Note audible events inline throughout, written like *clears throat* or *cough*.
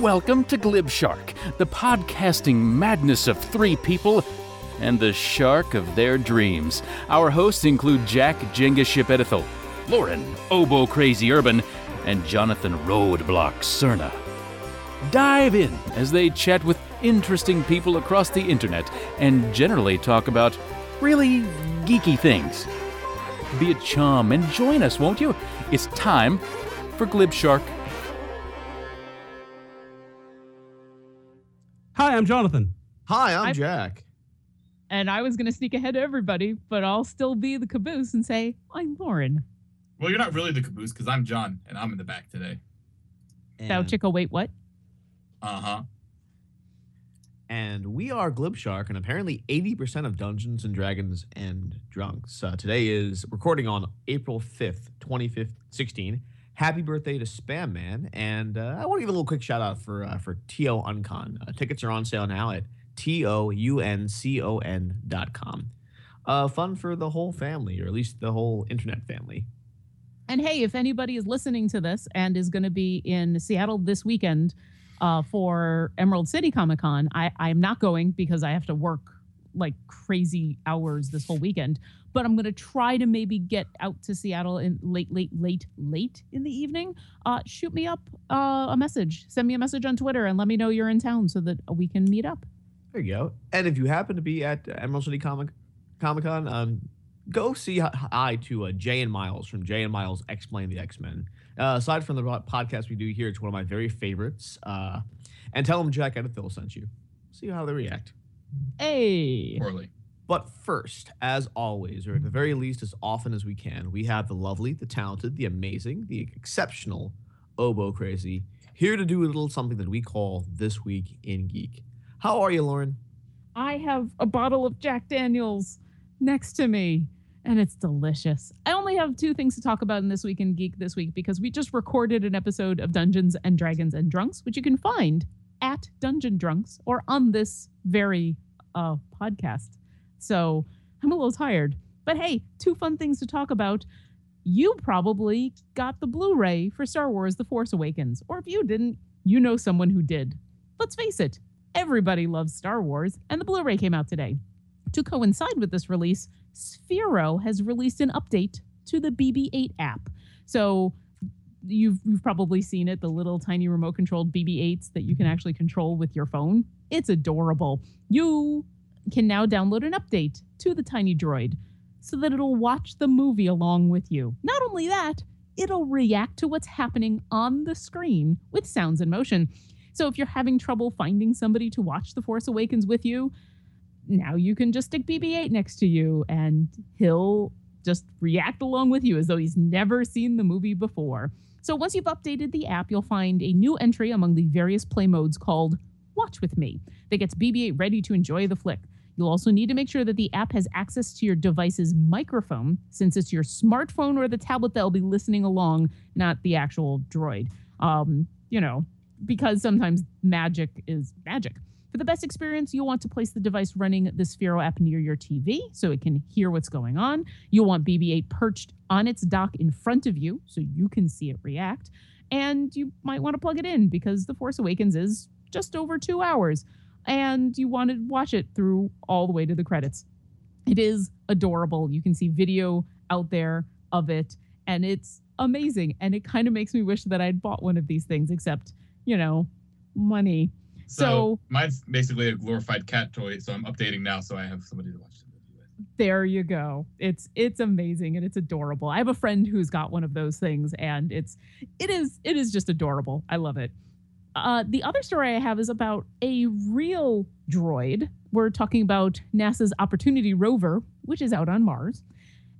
Welcome to Glib Shark, the podcasting madness of three people and the shark of their dreams. Our hosts include Jack Jenga Ship Edithel, Lauren Oboe Crazy Urban, and Jonathan Roadblock Cerna. Dive in as they chat with interesting people across the internet and generally talk about really geeky things. Be a chum and join us, won't you? It's time for Glib Shark. Hi, I'm Jonathan. Hi, I'm I'm- Jack. And I was going to sneak ahead of everybody, but I'll still be the caboose and say, I'm Lauren. Well, you're not really the caboose because I'm John and I'm in the back today. Thou And, chicka, wait, what? Uh huh. and we are Glib Shark, and apparently 80% of Dungeons and Dragons and Drunks. Uh, today is recording on April 5th, 2016. Happy birthday to Spam Man, and uh, I want to give a little quick shout out for uh, for TO Uncon. Uh, tickets are on sale now at t o u n c o n dot com. Uh, fun for the whole family, or at least the whole internet family. And hey, if anybody is listening to this and is going to be in Seattle this weekend uh, for Emerald City Comic Con, I'm not going because I have to work like crazy hours this whole weekend. But I'm going to try to maybe get out to Seattle in late, late, late, late in the evening. Uh, shoot me up uh, a message. Send me a message on Twitter and let me know you're in town so that we can meet up. There you go. And if you happen to be at uh, Emerald City Comic Comic Con, um, go see hi- hi to uh, Jay and Miles from Jay and Miles Explain the X Men. Uh, aside from the podcast we do here, it's one of my very favorites. Uh, and tell them Jack Edithville sent you. See how they react. Hey. Poorly. But first, as always, or at the very least as often as we can, we have the lovely, the talented, the amazing, the exceptional Oboe Crazy here to do a little something that we call This Week in Geek. How are you, Lauren? I have a bottle of Jack Daniels next to me, and it's delicious. I only have two things to talk about in this week in Geek this week because we just recorded an episode of Dungeons and Dragons and Drunks, which you can find at Dungeon Drunks or on this very uh, podcast. So I'm a little tired, but hey, two fun things to talk about. You probably got the Blu-ray for Star Wars: The Force Awakens, or if you didn't, you know someone who did. Let's face it, everybody loves Star Wars, and the Blu ray came out today. To coincide with this release, Sphero has released an update to the BB 8 app. So you've, you've probably seen it the little tiny remote controlled BB 8s that you can actually control with your phone. It's adorable. You can now download an update to the tiny droid so that it'll watch the movie along with you. Not only that, it'll react to what's happening on the screen with sounds and motion. So if you're having trouble finding somebody to watch The Force Awakens with you, now you can just stick BB 8 next to you and he'll just react along with you as though he's never seen the movie before. So once you've updated the app, you'll find a new entry among the various play modes called Watch With Me that gets BB 8 ready to enjoy the flick. You'll also need to make sure that the app has access to your device's microphone, since it's your smartphone or the tablet that'll be listening along, not the actual droid. Um, you know, because sometimes magic is magic. For the best experience, you'll want to place the device running the Sphero app near your TV so it can hear what's going on. You'll want BB 8 perched on its dock in front of you so you can see it react. And you might want to plug it in because The Force Awakens is just over two hours and you want to watch it through all the way to the credits. It is adorable. You can see video out there of it, and it's amazing. And it kind of makes me wish that I'd bought one of these things, except, you know, money. So, So- mine's basically a glorified cat toy, so I'm updating now so I have somebody to watch the movie with. There you go. It's it's amazing and it's adorable. I have a friend who's got one of those things, and it's it is it is just adorable. I love it. Uh, the other story I have is about a real droid. We're talking about NASA's Opportunity rover, which is out on Mars.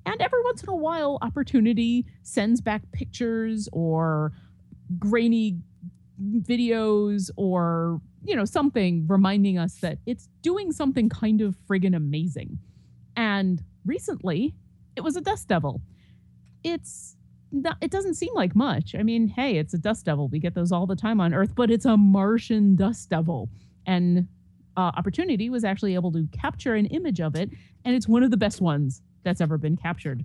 And every once in a while, Opportunity sends back pictures or grainy videos or, you know, something reminding us that it's doing something kind of friggin' amazing. And recently, it was a dust devil. It's not, it doesn't seem like much. I mean, hey, it's a dust devil. We get those all the time on Earth, but it's a Martian dust devil. And uh, Opportunity was actually able to capture an image of it, and it's one of the best ones that's ever been captured.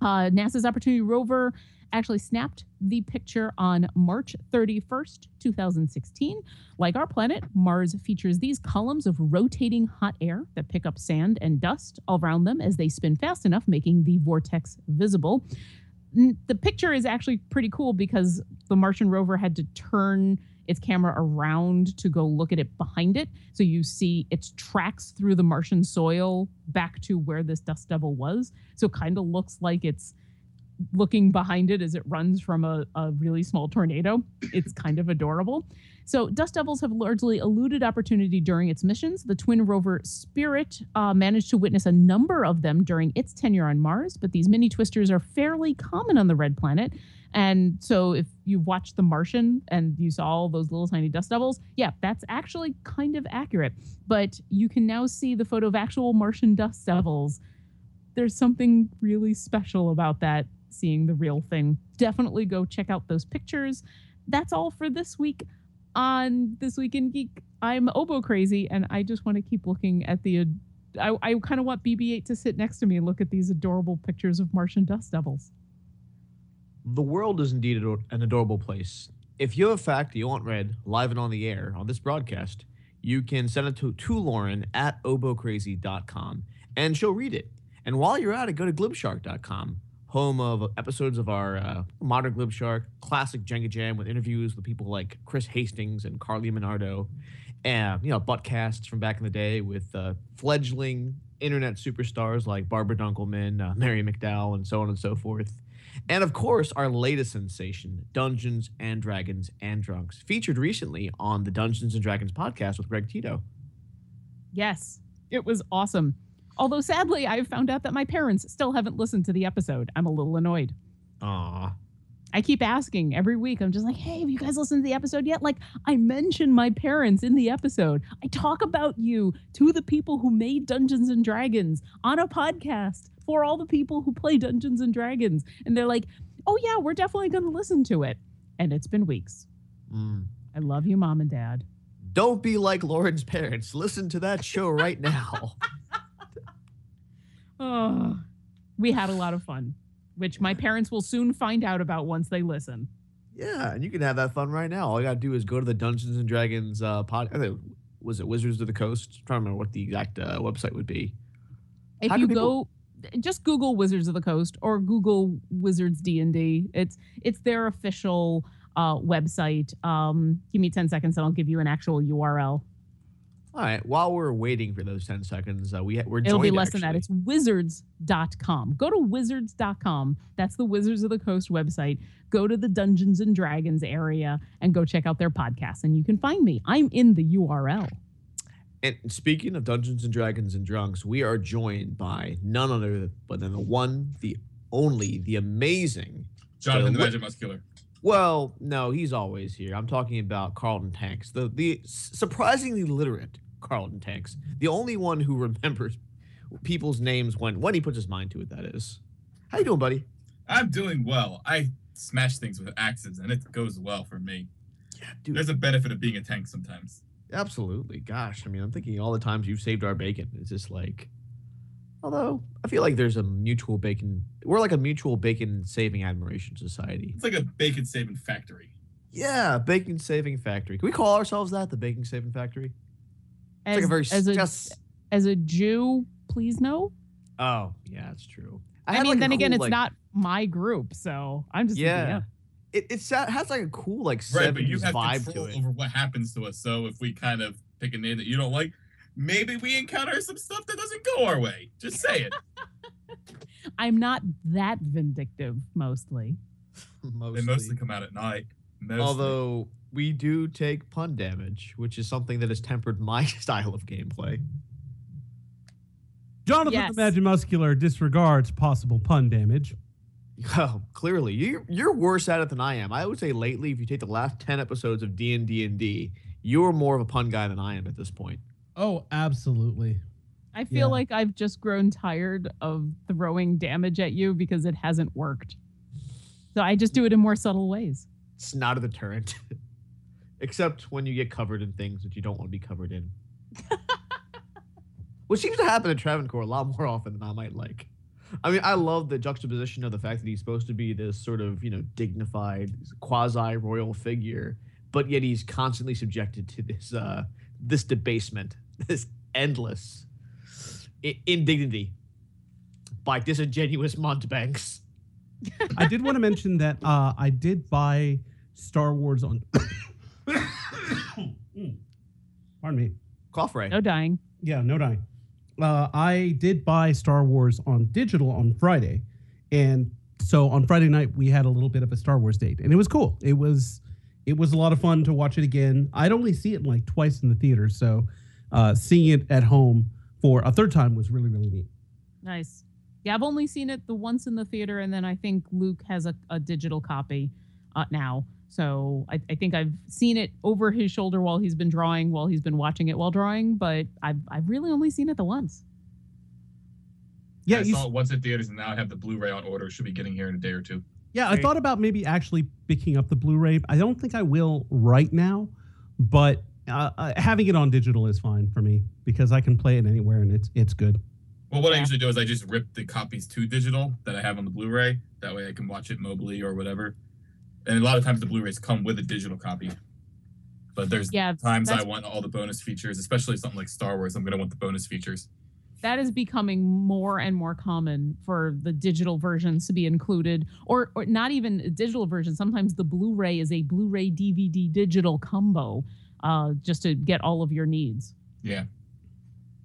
Uh, NASA's Opportunity rover actually snapped the picture on March 31st, 2016. Like our planet, Mars features these columns of rotating hot air that pick up sand and dust all around them as they spin fast enough, making the vortex visible. The picture is actually pretty cool because the Martian rover had to turn its camera around to go look at it behind it. So you see its tracks through the Martian soil back to where this dust devil was. So it kind of looks like it's looking behind it as it runs from a, a really small tornado. It's kind of adorable. So, Dust Devils have largely eluded opportunity during its missions. The twin rover Spirit uh, managed to witness a number of them during its tenure on Mars, but these mini twisters are fairly common on the red planet. And so, if you've watched The Martian and you saw all those little tiny dust devils, yeah, that's actually kind of accurate. But you can now see the photo of actual Martian dust devils. There's something really special about that, seeing the real thing. Definitely go check out those pictures. That's all for this week on This Week in Geek. I'm oboe crazy, and I just want to keep looking at the. I, I kind of want BB 8 to sit next to me and look at these adorable pictures of Martian dust devils. The world is indeed an adorable place. If you have a fact you want read live and on the air on this broadcast, you can send it to, to Lauren at obocrazy.com and she'll read it. And while you're at it, go to glibshark.com, home of episodes of our uh, modern Glibshark, classic Jenga Jam with interviews with people like Chris Hastings and Carly Minardo, and, you know, buttcasts from back in the day with uh, fledgling internet superstars like Barbara Dunkelman, uh, Mary McDowell, and so on and so forth. And of course, our latest sensation, Dungeons and Dragons and Drunks, featured recently on the Dungeons and Dragons podcast with Greg Tito. Yes, it was awesome. Although sadly, I've found out that my parents still haven't listened to the episode. I'm a little annoyed. Aw. I keep asking every week. I'm just like, hey, have you guys listened to the episode yet? Like, I mention my parents in the episode. I talk about you to the people who made Dungeons and Dragons on a podcast for all the people who play Dungeons and Dragons. And they're like, oh, yeah, we're definitely going to listen to it. And it's been weeks. Mm. I love you, mom and dad. Don't be like Lauren's parents. Listen to that show right now. *laughs* Oh, we had a lot of fun, which my parents will soon find out about once they listen. yeah, and you can have that fun right now. All you got to do is go to the Dungeons and Dragons uh, pod. Was it Wizards of the Coast? I'm trying to remember what the exact uh, website would be. If How you people- go, just Google Wizards of the Coast or Google Wizards D and D. It's it's their official uh, website. Um, give me ten seconds and I'll give you an actual URL. All right. While we're waiting for those 10 seconds, uh, we, we're It'll be joined, less than that. actually. It's wizards.com. Go to wizards.com. That's the Wizards of the Coast website. Go to the Dungeons and Dragons area and go check out their podcast, and you can find me. I'm in the URL. And speaking of Dungeons and Dragons and Drunks, we are joined by none other but than the one, the only, the amazing. Jonathan the what- Magic Muscular. Well, no, he's always here. I'm talking about Qarlton Tanks, the the surprisingly literate Qarlton Tanks, the only one who *laughs* remembers people's names when when he puts his mind to it. That is. How you doing, buddy? I'm doing well. I smash things with axes, and it goes well for me. Yeah, dude. There's a benefit of being a tank sometimes. Absolutely. Gosh, I mean, I'm thinking all the times you've saved our bacon. It's just like, although I feel like there's a mutual bacon. We're like a mutual bacon saving admiration society. It's like a bacon saving factory. Yeah, bacon saving factory. Can we call ourselves that? The bacon saving factory. It's As, like a very as a just. as a Jew, please no. Oh, yeah, that's true. I, had, mean, like, a then again, cool, it's like- not my group, so I'm just Yeah. yeah. It it has like a cool like Right, but you have vibe control to it. over what happens to us. So if we kind of pick a name that you don't like, maybe we encounter some stuff that doesn't go our way. Just say it. *laughs* I'm not that vindictive mostly. *laughs* mostly. they mostly come out at night. Mostly. Although we do take pun damage, which is something that has tempered my *laughs* style of gameplay. Jonathan Yes. the Magic Muscular disregards possible pun damage. *laughs* Oh, clearly, you're you're worse at it than I am. I would say lately, if you take the last ten episodes of D and D and D, you're more of a pun guy than I am at this point. Oh, absolutely. I feel Yeah. like I've just grown tired of throwing damage at you because it hasn't worked. So I just do it in more subtle ways. It's not a deterrent, *laughs* except when you get covered in things that you don't want to be covered in. *laughs* Which seems to happen at Travancore a lot more often than I might like. I mean, I love the juxtaposition of the fact that he's supposed to be this sort of, you know, dignified, quasi royal figure, but yet he's constantly subjected to this uh this debasement, *laughs* this endless I- indignity by disingenuous Mountebanks. I did want to mention that uh, I did buy Star Wars on. Pardon me. Cough ray. No dying. Yeah, no dying. Uh, I did buy Star Wars on digital on Friday, and so on Friday night we had a little bit of a Star Wars date, and it was cool. It was it was a lot of fun to watch it again. I'd only see it like twice in the theater, so uh, seeing it at home for a third time was really really neat. Nice. Yeah, I've only seen it the once in the theater, and then I think Luke has a, a digital copy uh, now. So I, I think I've seen it over his shoulder while he's been drawing, while he's been watching it while drawing, but I've, I've really only seen it the once. Yeah, I saw it once at theaters, and now I have the Blu-ray on order. Should be getting here in a day or two. Yeah, I thought about maybe actually picking up the Blu-ray. I don't think I will right now, but uh, uh, having it on digital is fine for me because I can play it anywhere and it's it's good. Well, what I usually do is I just rip the copies to digital that I have on the Blu-ray. That way I can watch it mobily or whatever. And a lot of times the Blu-rays come with a digital copy. But there's Yeah, times I want all the bonus features, especially something like Star Wars. I'm gonna want the bonus features. that is becoming more and more common for the digital versions to be included or, or not even a digital version sometimes the blu-ray is a blu-ray dvd digital combo uh, just to get all of your needs Yeah.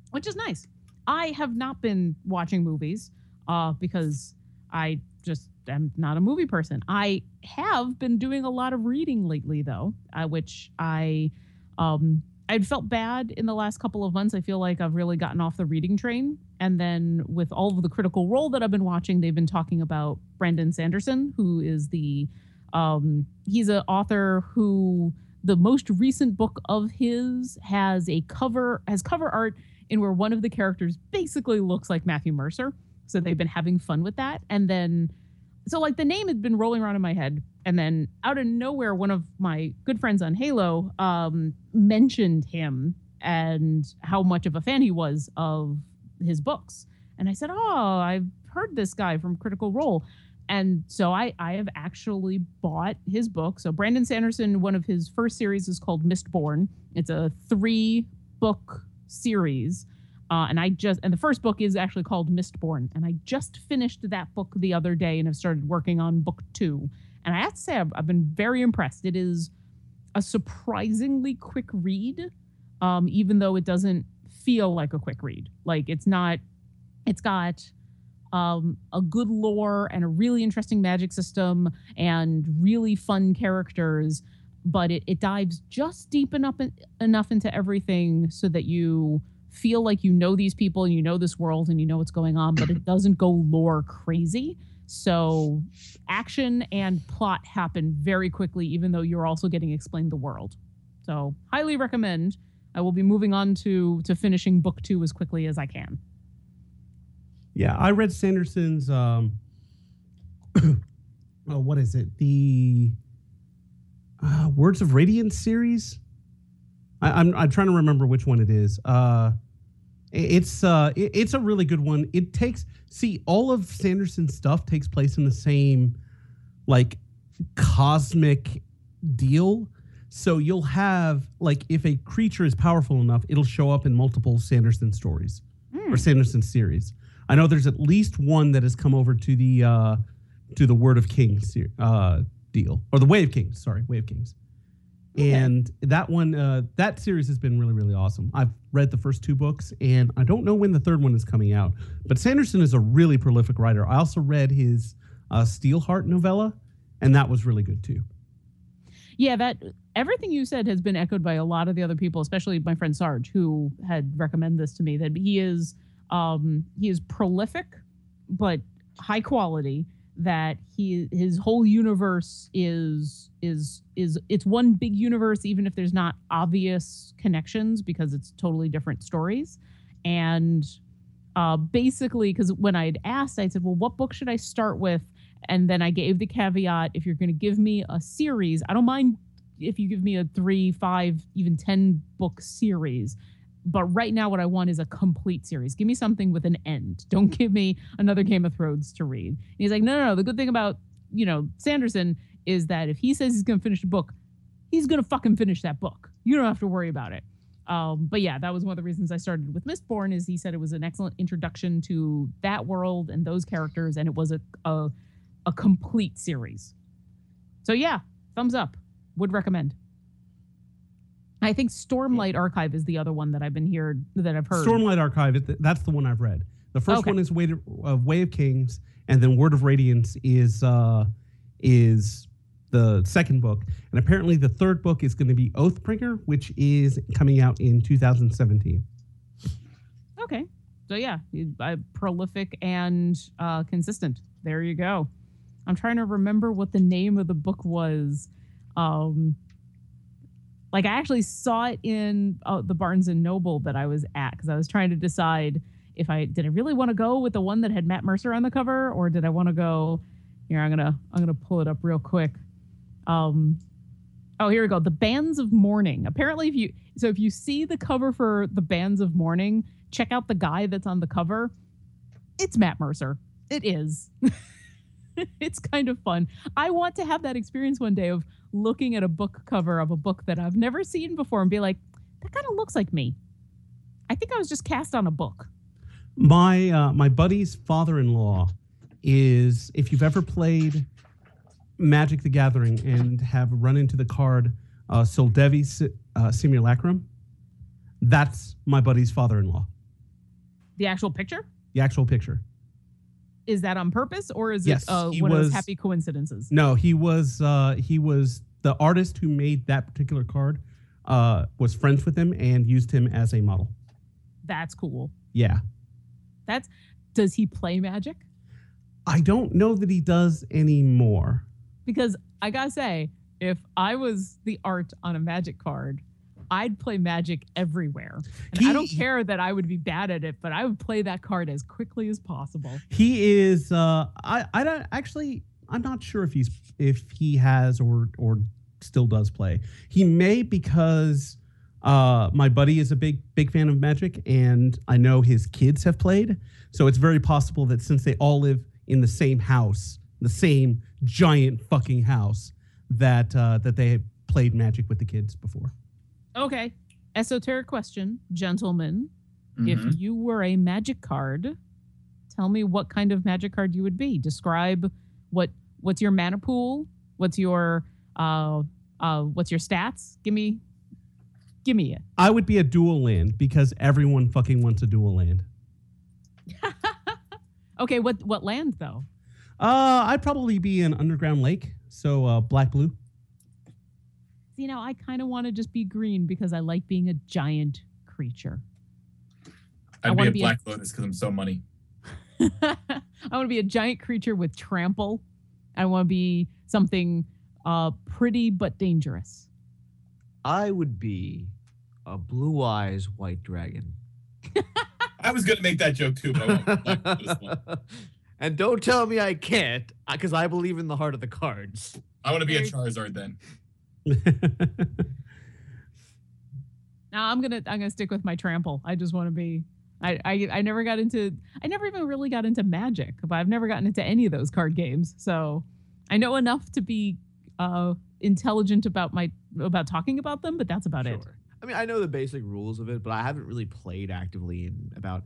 which is nice i have not been watching movies uh, because i just am not a movie person i have been doing a lot of reading lately though uh, which i um, I'd felt bad in the last couple of months. I feel like I've really gotten off the reading train. And then with all of the critical role that I've been watching, they've been talking about Brandon Sanderson, who is the um he's an author who the most recent book of his has a cover has cover art in where one of the characters basically looks like Matthew Mercer. So they've been having fun with that. And then so like the name had been rolling around in my head and then out of nowhere one of my good friends on halo um, mentioned him and how much of a fan he was of his books. And i said oh i've heard this guy from critical role. And so i i have actually bought his book. So brandon sanderson one of his first series is called mistborn. It's a three book series uh, and I just and the first book is actually called Mistborn, and I just finished that book the other day and have started working on book two. And I have to say, I've, I've been very impressed. It is a surprisingly quick read, um, even though it doesn't feel like a quick read. Like it's not. It's got um, a good lore and a really interesting magic system and really fun characters, but it, it dives just deep enough enough into everything so that you feel like you know these people and you know this world and you know what's going on, but it *clears throat* doesn't go lore crazy. So action and plot happen very quickly, even though you're also getting explained the world. So highly recommend. I will be moving on to to finishing book two as quickly as I can. Yeah, I read Sanderson's um *clears throat* oh, what is it? The uh, Words of Radiance series. I, I'm I'm trying to remember which one it is. Uh, it's uh, it's a really good one. It takes see all of Sanderson's stuff takes place in the same like cosmic deal. So you'll have like if a creature is powerful enough, it'll show up in multiple Sanderson stories Hmm. or Sanderson series. I know there's at least one that has come over to the uh, to the Word of Kings uh, deal or the Way of Kings. Sorry, Way of Kings. Okay. And that one, uh, that series has been really, really awesome. I've read the first two books, and I don't know when the third one is coming out. But Sanderson is a really prolific writer. I also read his uh, Steelheart novella, and that was really good too. Yeah, that everything you said has been echoed by a lot of the other people, especially my friend Sarge, who had recommended this to me. That he is Um, he is prolific, but high quality. That he his whole universe is is is it's one big universe, even if there's not obvious connections because it's totally different stories. And uh, basically, because when I'd asked, I said, "Well, what book should I start with?" And then I gave the caveat: if you're going to give me a series, I don't mind if you give me a three, five, even ten book series but right now what I want is a complete series. Give me something with an end. Don't give me another Game of Thrones to read. And he's like, no, no, no. The good thing about you know Sanderson is that if he says he's gonna finish a book, he's gonna fucking finish that book. You don't have to worry about it. Um, but yeah, that was one of the reasons I started with Mistborn. Is he said it was an excellent introduction to that world and those characters, and it was a a, a complete series. So yeah, thumbs up. Would recommend. I think Stormlight Archive is the other one that I've been here that I've heard. Stormlight Archive, that's the one I've read. The first Okay. one is Way, uh, Way of Kings, and then Word of Radiance is uh, is the second book. And apparently, the third book is going to be Oathbringer, which is coming out in 2017. Okay. So yeah, uh, prolific and uh, consistent. There you go. I'm trying to remember what the name of the book was. Um, like I actually saw it in uh, the Barnes and Noble that I was at because I was trying to decide if I did I really want to go with the one that had Matt Mercer on the cover or did I want to go here I'm gonna I'm gonna pull it up real quick. Um, oh here we go. The Bands of Mourning. Apparently, if you so if you see the cover for the Bands of Mourning, check out the guy that's on the cover. It's Matt Mercer. It is. *laughs* it's kind of fun. I want to have that experience one day of looking at a book cover of a book that I've never seen before and be like, that kind of looks like me. I think I was just cast on a book. My uh, my buddy's father-in-law is if you've ever played Magic: The Gathering and have run into the card uh, Soldevi uh, Simulacrum, that's my buddy's father-in-law. The actual picture? The actual picture. Is that on purpose or is Yes, it uh, one of those happy coincidences? No, he was uh, he was the artist who made that particular card. Uh, was friends with him and used him as a model. That's cool. Yeah, That's does he play magic? I don't know that he does anymore. Because I gotta say, if I was the art on a magic card, I'd play magic everywhere. And I don't care that I would be bad at it, but I would play that card as quickly as possible. He is. Uh, I I don't actually. I'm not sure if he's if he has or or still does play. He may because uh, my buddy is a big big fan of Magic, and I know his kids have played. So it's very possible that since they all live in the same house, the same giant fucking house, that uh, that they played Magic with the kids before. Okay. Esoteric question, gentlemen. Mhm. If you were a magic card, tell me what kind of magic card you would be. Describe what what's your mana pool? What's your uh uh what's your stats? Give me give me it. I would be a dual land because everyone fucking wants a dual land. *laughs* Okay, what what land though? Uh, I'd probably be an underground lake, so uh, black blue. See, know, I kind of want to just be green because I like being a giant creature. I I'd be wanna a be a- Black Lotus because I'm so money. *laughs* I want to be a giant creature with trample. I want to be something uh pretty but dangerous. I would be a blue eyes white dragon. *laughs* I was gonna make that joke too, but I won't. Black Lotus one. and don't tell me I can't, because I believe in the heart of the cards. I want to be a Charizard then. Now I'm gonna I'm gonna stick with my trample. I just want to be. I, I I never got into I never even really got into Magic, but I've never gotten into any of those card games. So I know enough to be uh intelligent about my about talking about them, but that's about it. I mean, I know the basic rules of it, but I haven't really played actively in about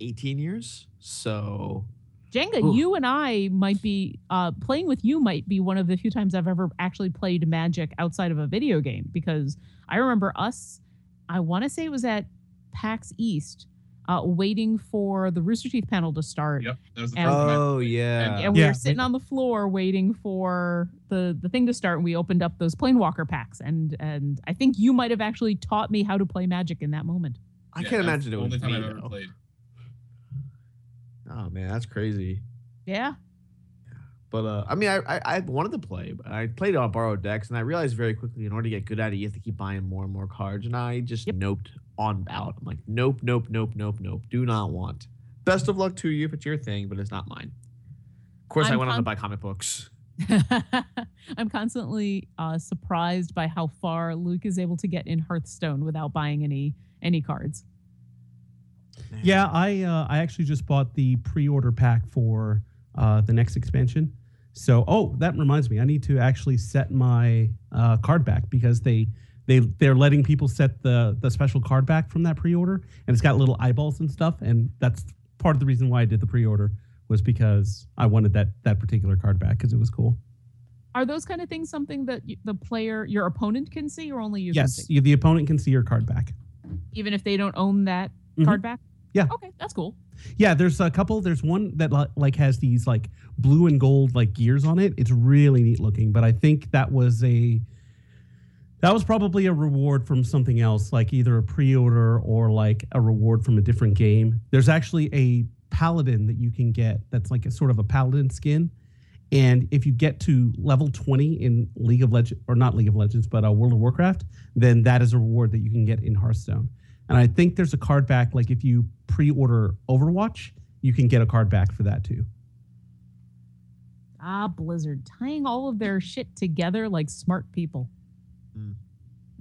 18 years. So, Jenga, Ooh. you and I might be uh, playing with you might be one of the few times I've ever actually played Magic outside of a video game because I remember us. I want to say it was at PAX East, uh, waiting for the Rooster Teeth panel to start. Yep, that was the And- first time. Oh yeah, and we Yeah, were sitting on the floor waiting for the the thing to start and we opened up those planewalker packs and and i think you might have actually taught me how to play magic in that moment I Yeah, can't imagine it the was only time me I've ever though. played. Oh man, that's crazy. Yeah. But uh, I mean, I, I I wanted to play, but I played on borrowed decks, and I realized very quickly in order to get good at it, you have to keep buying more and more cards, and I just Yep. noped on out. I'm like, nope, nope, nope, nope, nope. Do not want. Best of luck to you if it's your thing, but it's not mine. Of course, i I'm went on to buy comic books. *laughs* I'm constantly uh, surprised by how far Luke is able to get in Hearthstone without buying any any cards. Yeah, I uh, I actually just bought the pre-order pack for uh, the next expansion. So, oh, that reminds me, I need to actually set my uh, card back because they they they're letting people set the the special card back from that pre-order, and it's got little eyeballs and stuff, and that's part of the reason why I did the pre-order was because I wanted that that particular card back because it was cool. Are those kind of things something that y- the player, your opponent, can see, or only you yes, can see, you, the opponent can see your card back. even if they don't own that Mhm. card back? Yeah. Okay, that's cool. Yeah, there's a couple. There's one that like has these like blue and gold like gears on it. It's really neat looking. But I think that was a that was probably a reward from something else, like either a pre-order or like a reward from a different game. There's actually a paladin that you can get that's like a sort of a paladin skin. And if you get to level 20 in League of Legends, or not League of Legends, but uh, World of Warcraft, then that is a reward that you can get in Hearthstone. And I think there's a card back, like if you pre order Overwatch, you can get a card back for that too. Ah, Blizzard tying all of their shit together like smart people. Mm.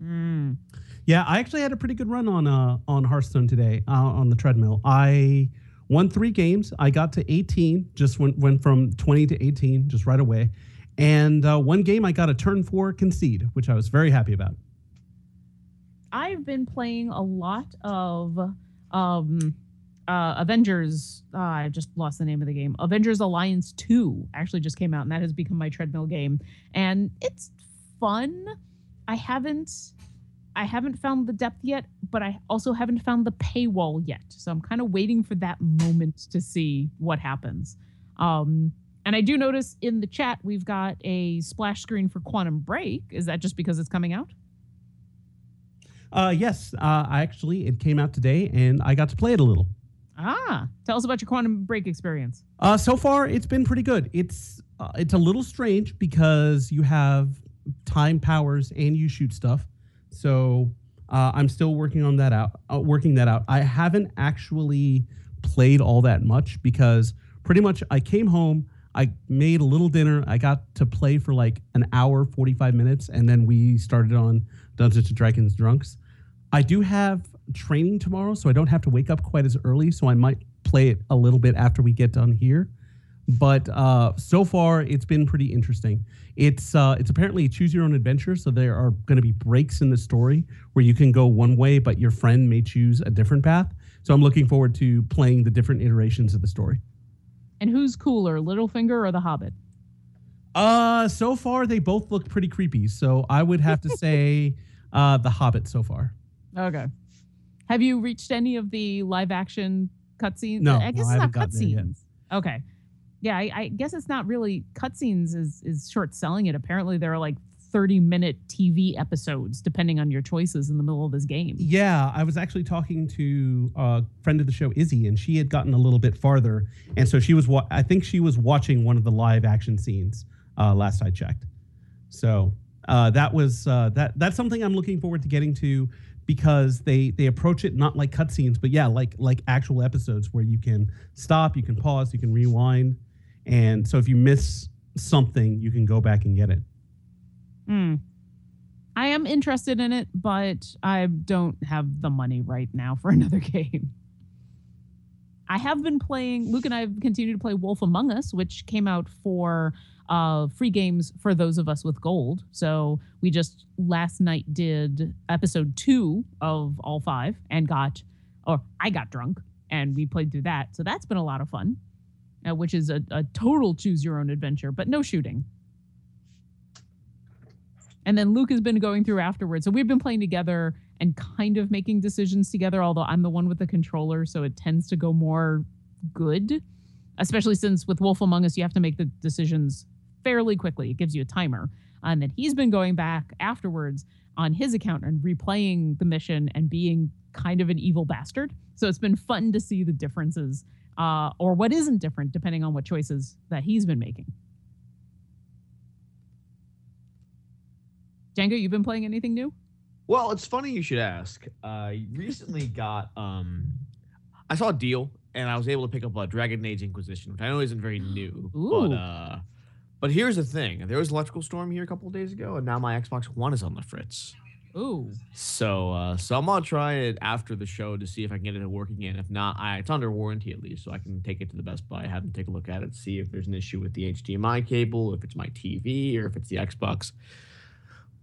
Mm. Yeah, I actually had a pretty good run on uh, on Hearthstone today uh, on the treadmill. I won three games. I got to 18, just went went from 20 to 18 just right away. And uh, one game I got a turn four concede, which I was very happy about. I've been playing a lot of um uh Avengers uh, I just lost the name of the game. Avengers Alliance 2 actually just came out and that has become my treadmill game and it's fun. I haven't I haven't found the depth yet, but I also haven't found the paywall yet. So I'm kind of waiting for that moment to see what happens. Um and I do notice in the chat we've got a splash screen for Quantum Break. Is that just because it's coming out? Uh, yes, uh, I actually it came out today, and I got to play it a little. Ah, tell us about your quantum break experience. Uh, so far, it's been pretty good. It's uh, it's a little strange because you have time powers and you shoot stuff. So uh, I'm still working on that out. Uh, working that out. I haven't actually played all that much because pretty much I came home. I made a little dinner. I got to play for like an hour, 45 minutes, and then we started on Dungeons and Dragons Drunks. I do have training tomorrow, so I don't have to wake up quite as early. So I might play it a little bit after we get done here. But uh, so far, it's been pretty interesting. It's uh, it's apparently a choose your own adventure, so there are going to be breaks in the story where you can go one way, but your friend may choose a different path. So I'm looking forward to playing the different iterations of the story. And who's cooler, Littlefinger or The Hobbit? Uh, so far they both look pretty creepy. So I would have to *laughs* say uh, the Hobbit so far. Okay. Have you reached any of the live action cutscenes? No, I guess no, it's not haven't gotten there yet. cutscenes. Okay. Yeah, I, I guess it's not really cutscenes is is short selling it. Apparently there are like 30 minute TV episodes depending on your choices in the middle of this game. Yeah, I was actually talking to a friend of the show, Izzy, and she had gotten a little bit farther, and so she was. Wa- I think she was watching one of the live action scenes uh, last I checked. So uh, that was uh, that. That's something I'm looking forward to getting to because they they approach it not like cutscenes, but yeah, like like actual episodes where you can stop, you can pause, you can rewind, and so if you miss something, you can go back and get it. Hmm. I am interested in it, but I don't have the money right now for *laughs* another game. I have been playing. Luke and I have continued to play Wolf Among Us, which came out for uh, free games for those of us with gold. So we just last night did episode two of all five and got, or I got drunk and we played through that. So that's been a lot of fun, uh, which is a, a total choose your own adventure, but no shooting. And then Luke has been going through afterwards. So we've been playing together and kind of making decisions together, although I'm the one with the controller, so it tends to go more good. Especially since with Wolf Among Us, you have to make the decisions fairly quickly. It gives you a timer. And then he's been going back afterwards on his account and replaying the mission and being kind of an evil bastard. So it's been fun to see the differences uh, or what isn't different, depending on what choices that he's been making. Jenga, you've been playing anything new? Well, it's funny you should ask. I recently got um I saw a deal and I was able to pick up a Dragon Age Inquisition, which I know isn't very new. Ooh. But uh but here's the thing. There was an electrical storm here a couple of days ago, and now my Xbox One is on the fritz. Ooh. So uh so I'm gonna try it after the show to see if I can get it working again. If not, I it's under warranty at least, so I can take it to the Best Buy, have them take a look at it, see if there's an issue with the HDMI cable, if it's my TV, or if it's the Xbox.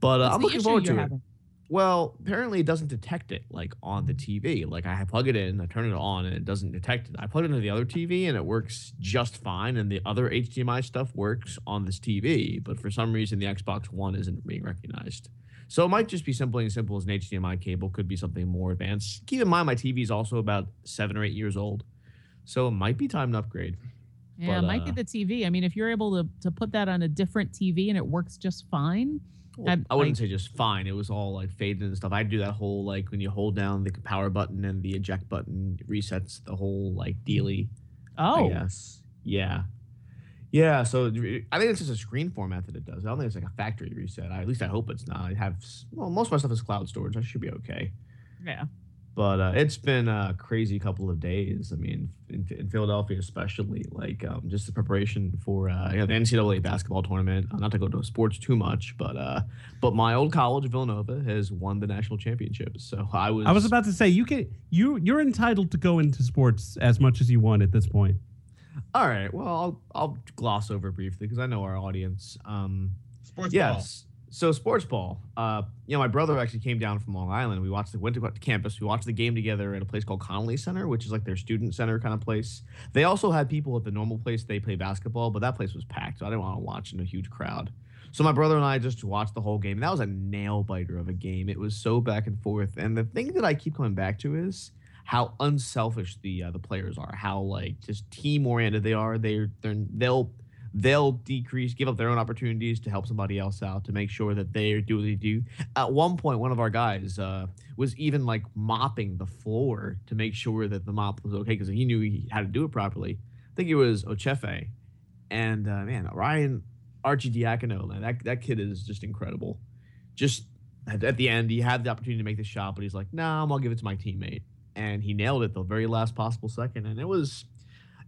But uh, I'm looking forward to it. having? Well, apparently it doesn't detect it like on the TV. Like I plug it in, I turn it on, and it doesn't detect it. I plug it into the other TV, and it works just fine. And the other HDMI stuff works on this TV, but for some reason the Xbox One isn't being recognized. So it might just be simply as simple as an HDMI cable. Could be something more advanced. Keep in mind my TV is also about seven or eight years old, so it might be time to upgrade. Yeah, it might uh, be the TV. I mean, if you're able to, to put that on a different TV and it works just fine. I'm- I wouldn't I- say just fine. It was all like faded and stuff. I do that whole like when you hold down the power button and the eject button resets the whole like dealy. Oh, Yes. Yeah. Yeah. So I think it's just a screen format that it does. I don't think it's like a factory reset. I, at least I hope it's not. I have well, most of my stuff is cloud storage. I should be okay. yeah. But uh, it's been a crazy couple of days. I mean, in, in Philadelphia especially, like um, just the preparation for uh, you know, the NCAA basketball tournament. Uh, not to go to sports too much, but uh, but my old college, Villanova, has won the national championship. So I was I was about to say you can you you're entitled to go into sports as much as you want at this point. all right. Well, I'll I'll gloss over briefly because I know our audience. Um, Sports ball. So sports ball. Uh, you know, my brother actually came down from Long Island. We watched the went to campus. We watched the game together at a place called Connelly Center, which is like their student center kind of place. They also had people at the normal place they play basketball, but that place was packed, so I didn't want to watch in a huge crowd. So my brother and I just watched the whole game. And that was a nail biter of a game. It was so back and forth. And the thing that I keep coming back to is how unselfish the uh, the players are. How like just team oriented they are. They're they'll they'll decrease, give up their own opportunities to help somebody else out to make sure that they do what they do. At one point, one of our guys uh, was even like mopping the floor to make sure that the mop was okay because he knew he had to do it properly. I think it was Ochefu, and uh, man, Ryan Arcidiacono, man, that that kid is just incredible. Just at, at the end, he had the opportunity to make the shot, but he's like, "Nah, I'm gonna give it to my teammate," and he nailed it the very last possible second, and it was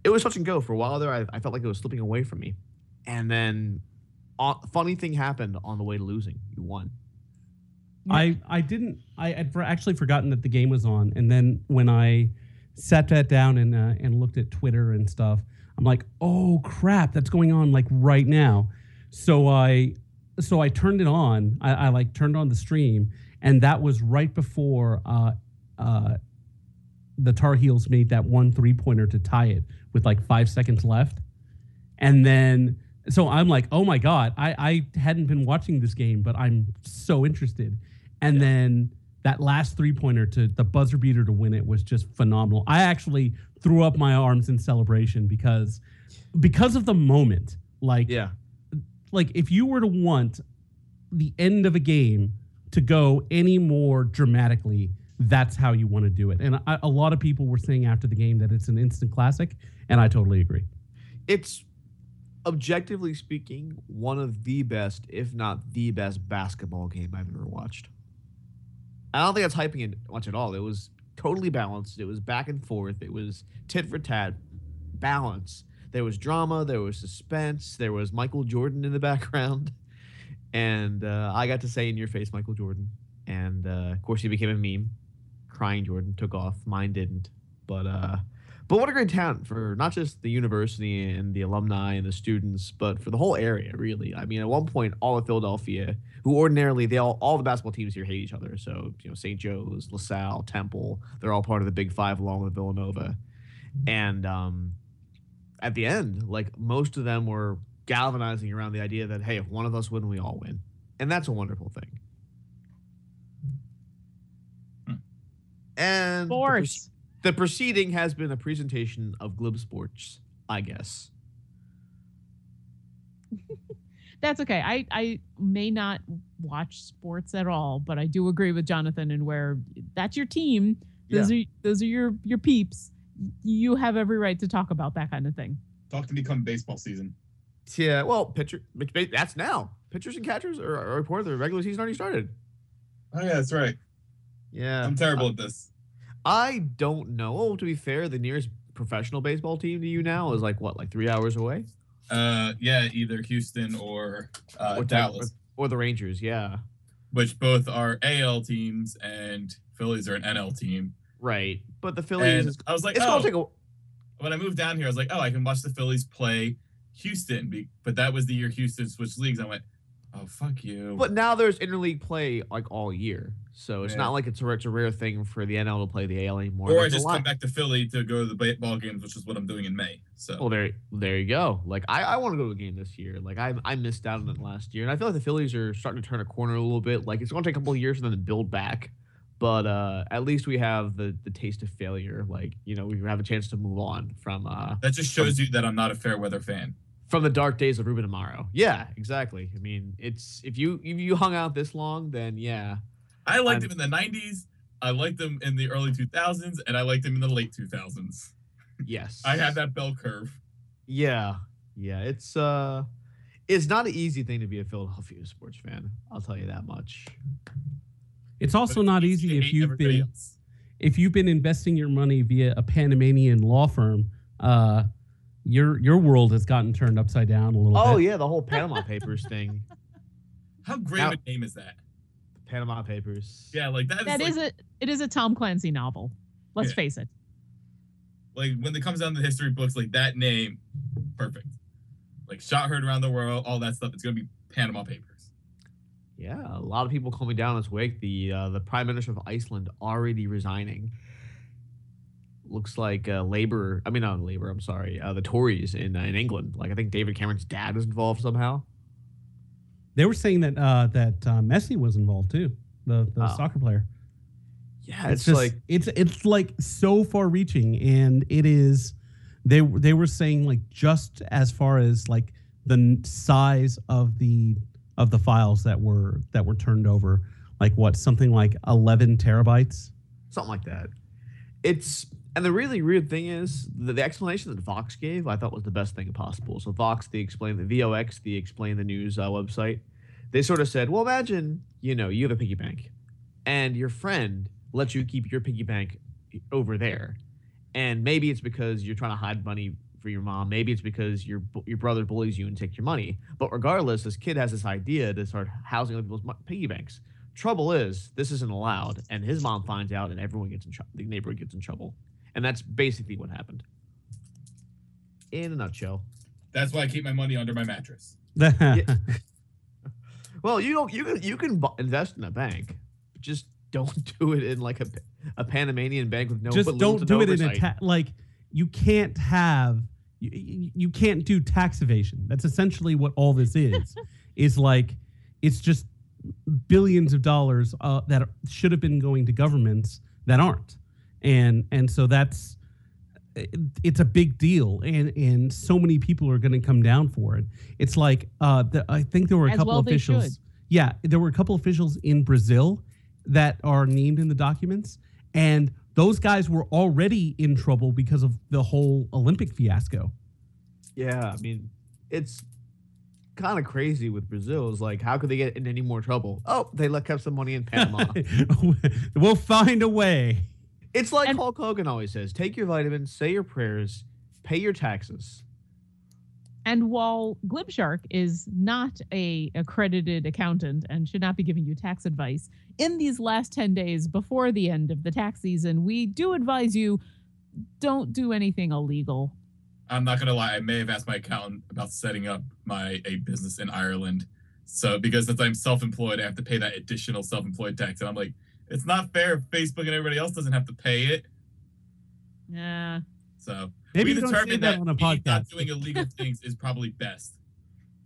it was touch and go for a while there. I, I felt like it was slipping away from me, and then uh, funny thing happened on the way to losing. You won. I I didn't I had for, actually forgotten that the game was on, and then when I sat that down and uh, and looked at Twitter and stuff, I'm like, oh crap, that's going on like right now. So I so I turned it on. I, I like turned on the stream, and that was right before uh, uh, the Tar Heels made that one three pointer to tie it with like five seconds left, and then so I'm like, oh my god, I I hadn't been watching this game, but I'm so interested. And then that last three pointer to the buzzer beater to win it was just phenomenal. I actually threw up my arms in celebration because because of the moment. Like Yeah. like if you were to want the end of a game to go any more dramatically, that's how you want to do it. And I, a lot of people were saying after the game that it's an instant classic, and I totally agree. It's objectively speaking one of the best, if not the best, basketball game I've ever watched. I don't think that's hyping it much at all. It was totally balanced. It was back and forth. It was tit for tat, balance. There was drama. There was suspense. There was Michael Jordan in the *laughs* background, and uh, I got to say in your face, Michael Jordan. And uh, of course, he became a meme. Crying Jordan took off. Mine didn't. But uh, but what a great talent for not just the university and the alumni and the students, but for the whole area, really. I mean, at one point, all of Philadelphia, who ordinarily they all all the basketball teams here hate each other. So you know, St. Joe's, LaSalle, Temple, they're all part of the Big Five along with Villanova. And um, at the end, like most of them were galvanizing around the idea that hey, if one of us win, we all win, and that's a wonderful thing. And the proce- Sports. the proceeding has been a presentation of Glib Sports, I guess. *laughs* That's okay. I I may not watch sports at all, but I do agree with Jonathan and where that's your team. Those are those are your your peeps. you have every right to talk about that kind of thing. Talk to me come baseball season. Yeah, well, pitcher. That's now. Pitchers and catchers are, are reported the regular season already started. Oh yeah, that's right. Yeah, I'm terrible at this. I don't know. To be fair, the nearest professional baseball team to you now is like what, like three hours away, Uh, yeah, either Houston or uh, or Dallas, or the Rangers. Yeah, which both are AL teams, and Phillies are an NL team. right. But the Phillies, is, I was like, it's oh, gonna take a. when I moved down here, I was like, oh, I can watch the Phillies play Houston. But that was the year Houston switched leagues. I went, oh, fuck you. But now there's interleague play like all year, so it's Yeah. not like it's a, it's a rare thing for the NL to play the AL anymore. or Like, I just come back to Philly to go to the ba- ball games, which is what I'm doing in May. So Well, there, there you go. Like I, I want to go to a game this year. Like I, I missed out on it last year, and I feel like the Phillies are starting to turn a corner a little bit. Like it's going to take a couple of years for them to build back, but uh, at least we have the the taste of failure. Like you know, we have a chance to move on from uh that just shows you that I'm not a fair weather fan. from the dark days of Ruben Amaro. Yeah, exactly. I mean, it's if you if you hung out this long, then yeah, I liked I'm- him in the 90s. I liked him in the early 2000s, and I liked him in the late 2000s. yes, I had that bell curve. Yeah, yeah. It's uh, it's not an easy thing to be a Philadelphia sports fan. I'll tell you that much. It's also But not it's easy if you've been else. if you've been investing your money via a Panamanian law firm. Uh, your your world has gotten turned upside down a little Oh bit. yeah, the whole Panama Papers thing. How great Now- of a name is that? Panama Papers. Yeah, like that is That like, is a it is a Tom Clancy novel. Let's Yeah. face it. like when it comes down to history books, like that name, perfect. Like shot heard around the world, all that stuff. It's gonna be Panama Papers. Yeah, a lot of people coming down this week. The uh, the Prime Minister of Iceland already resigning. Looks like uh, Labor. I mean, not Labor. I'm sorry. Uh, the Tories in uh, in England. Like I think David Cameron's dad is involved somehow. They were saying that uh, that uh, Messi was involved too, the the Oh. soccer player. Yeah, it's, it's, just like it's it's like so far reaching and it is they they were saying like just as far as like the size of the of the files that were that were turned over like what something like 11 terabytes something like that. It's and the really weird thing is the, the explanation that Vox gave, I thought was the best thing possible. So Vox, the explain the VOX, the explain the news uh, website, they sort of said, well, imagine you know you have a piggy bank, and your friend lets you keep your piggy bank over there, and maybe it's because you're trying to hide money for your mom. Maybe it's because your your brother bullies you and takes your money. But regardless, this kid has this idea to start housing other people's piggy banks. Trouble is, this isn't allowed, and his mom finds out, and everyone gets in trouble. The neighborhood gets in trouble, and that's basically what happened. In a nutshell. That's why I keep my money under my mattress. *laughs* Well, you don't. You can you can invest in a bank, just don't *laughs* do it in like a a Panamanian bank with no. just with don't do no it in a ta- like you can't have you, you, you can't do tax evasion that's essentially what all this is *laughs* is like it's just billions of dollars uh, that should have been going to governments that aren't. And and so that's it's a big deal and and so many people are going to come down for it. It's like uh the, i think there were a As couple well officials should. yeah there were a couple officials in brazil that are named in the documents and those guys were already in trouble because of the whole olympic fiasco. Yeah, I mean, it's kind of crazy with Brazil. Is like, how could they get in any more trouble? Oh, they let kept some money in Panama. *laughs* we'll find a way it's like And- Hulk Hogan always says: take your vitamins, say your prayers, pay your taxes. And while Glibshark is not a accredited accountant and should not be giving you tax advice, in these last 10 days before the end of the tax season, we do advise you don't do anything illegal. I'm not gonna lie. I may have asked my accountant about setting up my a business in Ireland. So because since I'm self-employed, I have to pay that additional self-employed tax, and I'm like, it's not fair. if Facebook and everybody else doesn't have to pay it. Yeah. So maybe we you don't determined that that, on a me not podcast doing illegal things is probably best.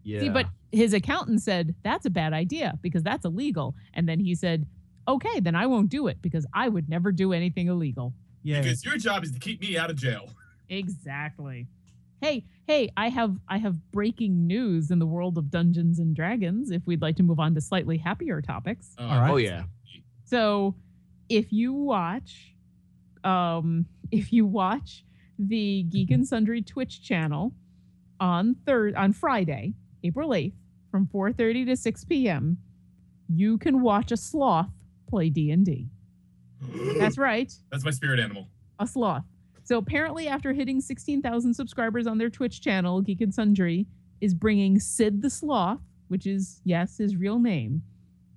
Yeah, See, but his accountant said that's a bad idea because that's illegal. And then he said, okay, then I won't do it because I would never do anything illegal. yeah Because your job is to keep me out of jail. Exactly. Hey, hey, I have I have breaking news in the world of Dungeons and Dragons if we'd like to move on to slightly happier topics. Oh, All right. oh yeah, So, if you watch um, if you watch the Geek and Sundry Twitch channel on third on Friday, April 8th, from 4:30 to 6 p.m., you can watch a sloth play D&D. *gasps* That's right, That's my spirit animal. a sloth. So apparently, after hitting 16,000 subscribers on their Twitch channel, Geek and Sundry is bringing Sid the Sloth, which is yes his real name,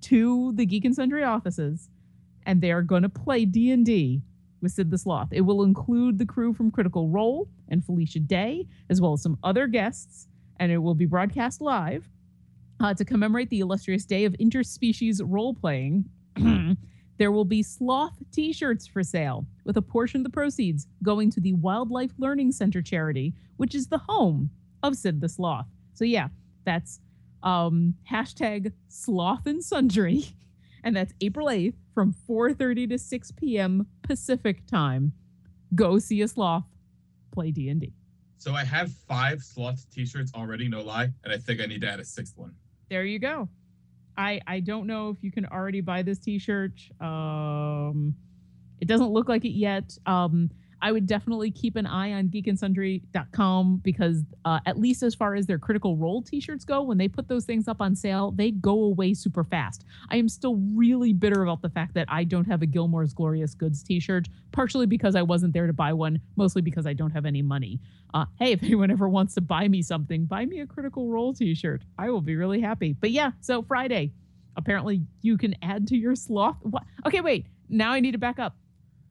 to the Geek and Sundry offices, and they are going to play D and D with Sid the Sloth. It will include the crew from Critical Role and Felicia Day, as well as some other guests, and it will be broadcast live uh, to commemorate the illustrious day of interspecies role playing. There will be sloth t-shirts for sale with a portion of the proceeds going to the wildlife learning center charity which is the home of sid the sloth. So yeah that's um hashtag sloth and sundry. *laughs* And that's april 8th from 4.30 to 6 p.m pacific time. Go see a sloth. Play d&d So I have five sloth t-shirts already, no lie, and I think I need to add a sixth one. there you go. I I don't know if you can already buy this T-shirt. Um, it doesn't look like it yet. Um, I would definitely keep an eye on geekandsundry.com because uh, at least as far as their Critical Role T-shirts go, when they put those things up on sale, they go away super fast. I am still really bitter about the fact that I don't have a Gilmore's Glorious Goods T-shirt, partially because I wasn't there to buy one, mostly because I don't have any money. Uh, hey, if anyone ever wants to buy me something, buy me a Critical Role T-shirt. I will be really happy. But yeah, so Friday, apparently you can add to your sloth. What? Okay, wait. Now I need to back up.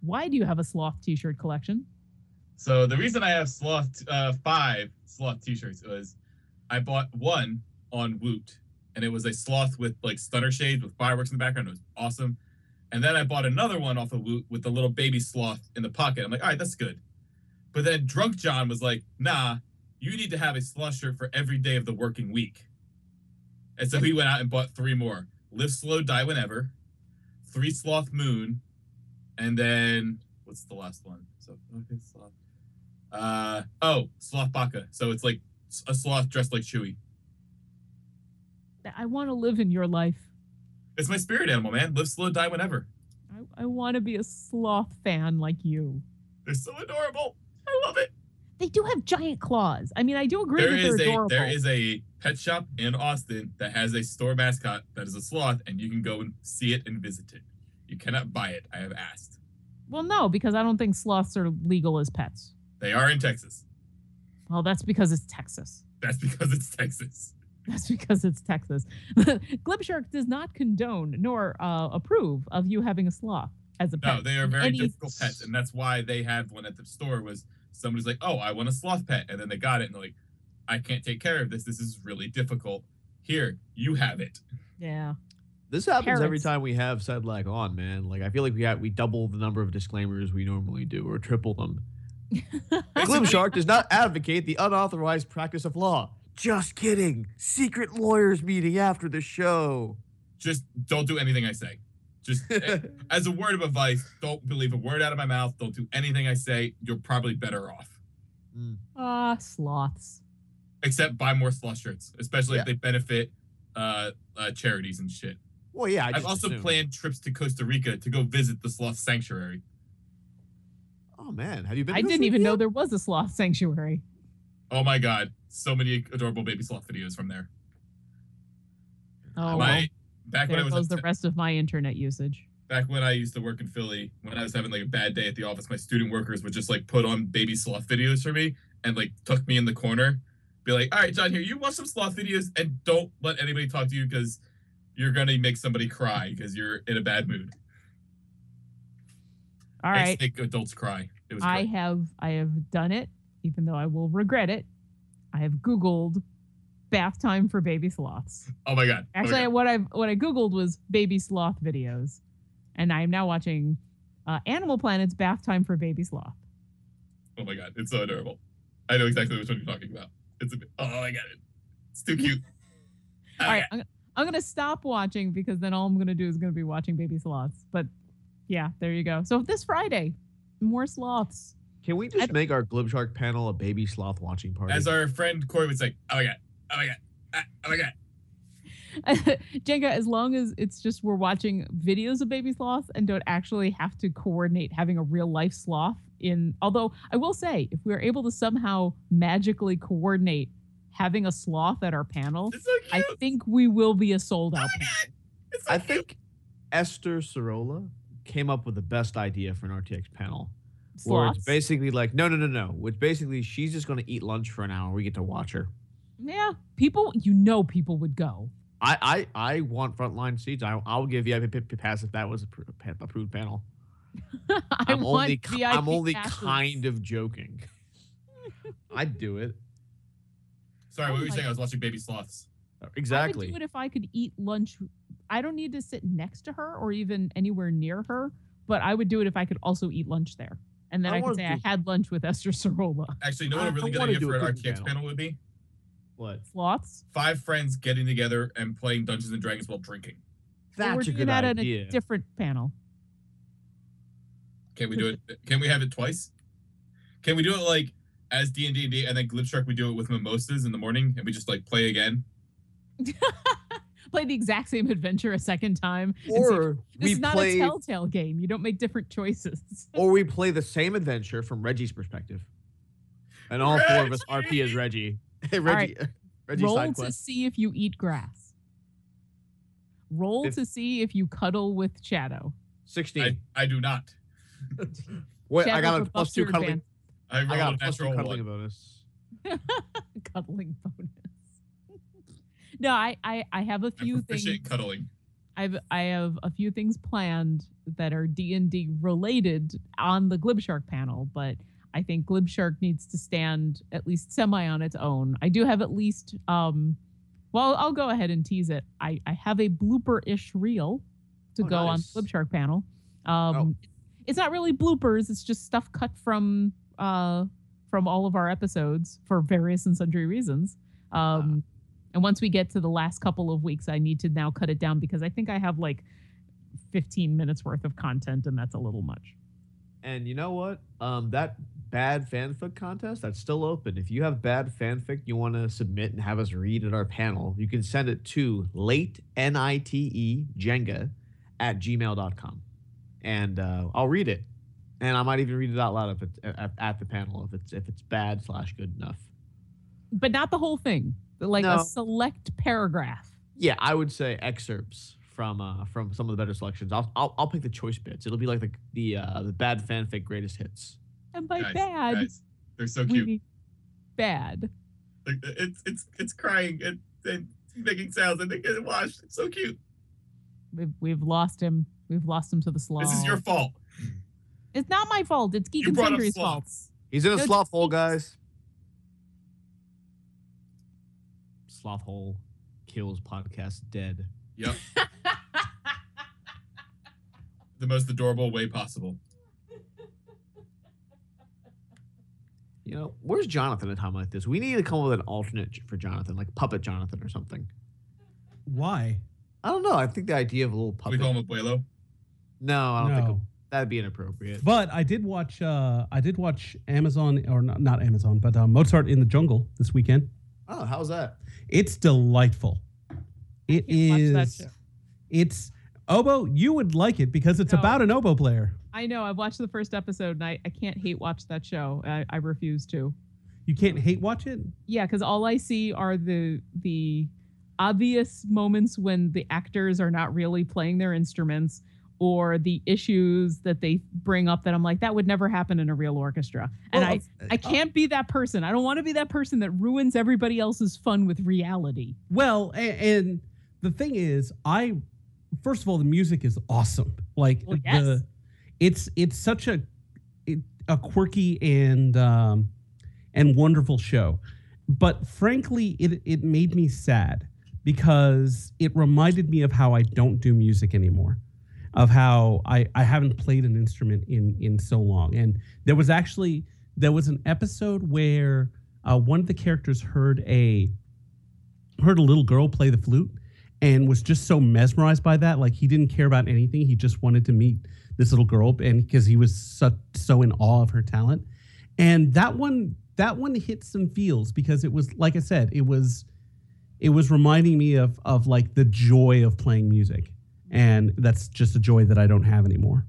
Why do you have a sloth T-shirt collection? So the reason I have sloth uh, five sloth t-shirts was I bought one on Woot, and it was a sloth with like stunner shades with fireworks in the background. It was awesome. And then I bought another one off of Woot with the little baby sloth in the pocket. I'm like, all right, that's good. But then Drunk John was like, nah, you need to have a sloth shirt for every day of the working week. And so he went out and bought three more. Live slow, die whenever. Three sloth moon, and then what's the last one? So okay, sloth. Uh oh, sloth baka. So it's like a sloth dressed like Chewy. I want to live in your life. It's my spirit animal, man. Live slow, die whenever. I, I want to be a sloth fan like you. They're so adorable. I love it. They do have giant claws. I mean, I do agree There that they're is a adorable. there is a pet shop in Austin that has a store mascot that is a sloth, and you can go and see it and visit it. You cannot buy it. I have asked. Well, no, because I don't think sloths are legal as pets. They are in Texas. Well, that's because it's Texas. That's because it's Texas. That's because it's Texas. *laughs* Glibshark does not condone nor uh, approve of you having a sloth as a pet. No, they are very Any- difficult pets, and that's why they had one at the store. Was somebody's like, "Oh, I want a sloth pet," and then they got it, and they're like, "I can't take care of this. This is really difficult. Here, you have it." Yeah. This happens every time we have Sedlack on, man. Like I feel like we have we double the number of disclaimers we normally do, or triple them. *laughs* Glibshark does not advocate the unauthorized practice of law. Just kidding. Secret lawyers meeting after the show. Just don't do anything I say. Just eh, *laughs* as a word of advice, don't believe a word out of my mouth. Don't do anything I say. You're probably better off. Ah, sloths. Except buy more sloth shirts, especially Yeah. if they benefit uh, uh, charities and shit. Well, yeah. I I've also assumed. planned trips to Costa Rica to go visit the sloth sanctuary. Oh man, have you been? I didn't Costa even know there was a sloth sanctuary. Oh my god, so many adorable baby sloth videos from there. Oh, well, my back when there I was goes the at- rest of my internet usage. back when I used to work in Philly, when I was having like a bad day at the office, my student workers would just like put on baby sloth videos for me and like tuck me in the corner, be like, "All right, John, here, you watch some sloth videos and don't let anybody talk to you because you're gonna make somebody cry because you're in a bad mood." All I right. make adults cry. It was I great. have I have done it, even though I will regret it. I have Googled bath time for baby sloths. oh my god. Oh my Actually, God. what I what I Googled was baby sloth videos, and I am now watching uh, Animal Planet's bath time for baby sloth. oh my god, it's so adorable. I know exactly which one you're talking about. It's a oh, I got it. It's too cute. *laughs* All right, I'm, I'm gonna stop watching because then all I'm gonna do is gonna be watching baby sloths. But yeah, there you go. So this Friday, more sloths. Can we just make our Glibshark panel a baby sloth watching party? As our friend Corey would say, "Oh my god, oh my god, ah, oh my god." *laughs* Jenga, as long as it's just we're watching videos of baby sloths and don't actually have to coordinate having a real life sloth in although I will say if we are able to somehow magically coordinate having a sloth at our panel, It's so I think we will be a sold Oh out my panel. It's so I cute. think Esther Sorolla came up with the best idea for an RTX panel. Where it's basically like, no, no, no, no. Which basically she's just gonna eat lunch for an hour. We get to watch her. Yeah, people, you know, people would go. I I, I want frontline seats. I I'll give VIP p- p- pass if that was a appro- approved panel. *laughs* I I'm only I'm only passes. kind of joking. *laughs* I'd do it. Sorry, Oh what were you saying? I was watching Baby Sloths. Oh, exactly. I would do it if I could eat lunch. I don't need to sit next to her or even anywhere near her, but I would do it if I could also eat lunch there. And then I I, could wanna say do- I had lunch with Esther Sorolla. Actually, you know what I- a really I good idea for a an cooking RTX panel. panel would be? what? Sloths. Five friends getting together and playing Dungeons and Dragons while drinking. Well, we're That's a doing good that idea. at a different panel. Can we do it? Can we have it twice? Can we do it like as D and D and D, and then Glib Shark we do it with mimosas in the morning, and we just like play again? *laughs* Play the exact same adventure a second time. and see- or this we is not play a telltale game. You don't make different choices. *laughs* or we play the same adventure from Reggie's perspective. And all four of us RP as Reggie. Hey, Reggie. *laughs* Reggie Roll side to see if you eat grass. Roll If- to see if you cuddle with Shadow. 16. I, I do not. Wait, I got a for plus buffs two cuddling. Advantage. I I got a a plus natural cuddling one. bonus. *laughs* cuddling bonus. *laughs* no, I, I I have a I'm few proficient things. in cuddling. I've I have a few things planned that are D and D related on the Glibshark panel, but I think Glibshark needs to stand at least semi on its own. I do have at least um, well, I'll go ahead and tease it. I I have a blooper ish reel to Oh, go nice. on the Glibshark panel. Um, it's not really bloopers. It's just stuff cut from uh from all of our episodes for various and sundry reasons. Um, and once we get to the last couple of weeks, I need to now cut it down because I think I have like 15 minutes worth of content, and that's a little much. And you know what? Um, that bad fanfic contest that's still open. If you have bad fanfic you want to submit and have us read at our panel, you can send it to late n i t e jenga at gmail.com, and uh, I'll read it. And I might even read it out loud if it's at, at the panel if it's if it's bad slash good enough. But not the whole thing, like No. a select paragraph. Yeah, I would say excerpts from uh from some of the better selections. I'll I'll, I'll pick the choice bits. It'll be like the the uh, the bad fanfic greatest hits. And by Guys, bad, guys, they're so cute. bad. Like, it's it's it's crying and, and making sounds and they get washed. It's so cute. We've, we've lost him. We've lost him to the sloth. This is your fault. It's not my fault. It's Geek You and Sundry's fault. He's in a No, sloth hole, guys. Sloth hole kills podcast dead. Yep. *laughs* the most adorable way possible. You know, where's Jonathan at a time like this? We need to come up with an alternate for Jonathan, like puppet Jonathan or something. Why? I don't know. I think the idea of a little puppet. We puppet. call him Abuelo. no, I don't no. think that'd be inappropriate. But I did watch. Uh, I did watch Amazon or not, not Amazon, but uh, Mozart in the Jungle this weekend. Oh, how's that? It's delightful. It can't watch that is. It's oboe. You would like it because it's No. about an oboe player. I know. I've watched the first episode and I, I can't hate watch that show. I, I refuse to. You can't hate watch it. Yeah, because all I see are the the obvious moments when the actors are not really playing their instruments or the issues that they bring up that I'm like, that would never happen in a real orchestra. And Well, I, I can't be that person. I don't want to be that person that ruins everybody else's fun with reality. Well, and, and the thing is, I first of all, the music is awesome. Like Well, yes. the, it's it's such a it, a quirky and um, and wonderful show, but frankly, it it made me sad because it reminded me of how I don't do music anymore, of how I I haven't played an instrument in in so long, and there was actually there was an episode where uh, one of the characters heard a heard a little girl play the flute and was just so mesmerized by that like he didn't care about anything. He just wanted to meet this little girl and because he was so, so in awe of her talent. And that one that one hit some feels because it was like i said it was it was reminding me of of like the joy of playing music, and that's just a joy that I don't have anymore.